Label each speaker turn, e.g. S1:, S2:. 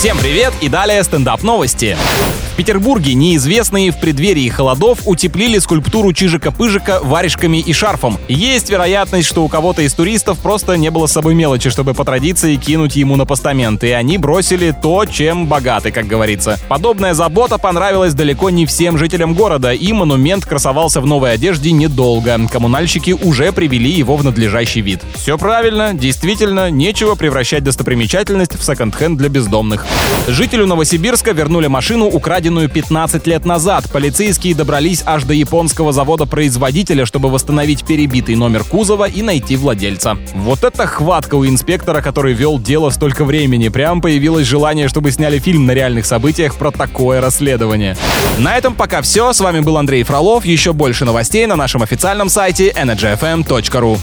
S1: Всем привет и далее стендап новости. В Петербурге неизвестные в преддверии холодов утеплили скульптуру Чижика-Пыжика варежками и шарфом. Есть вероятность, что у кого-то из туристов просто не было с собой мелочи, чтобы по традиции кинуть ему на постамент, и они бросили то, чем богаты, как говорится. Подобная забота понравилась далеко не всем жителям города, и монумент красовался в новой одежде недолго. Коммунальщики уже привели его в надлежащий вид. Все правильно, действительно, нечего превращать достопримечательность в секонд-хенд для бездомных. Жителю Новосибирска вернули машину, украденную 15 лет назад. Полицейские добрались аж до японского завода-производителя, чтобы восстановить перебитый номер кузова и найти владельца. Вот это хватка у инспектора, который вел дело столько времени. Прям появилось желание, чтобы сняли фильм на реальных событиях про такое расследование. На этом пока все. С вами был Андрей Фролов. Еще больше новостей на нашем официальном сайте energyfm.ru.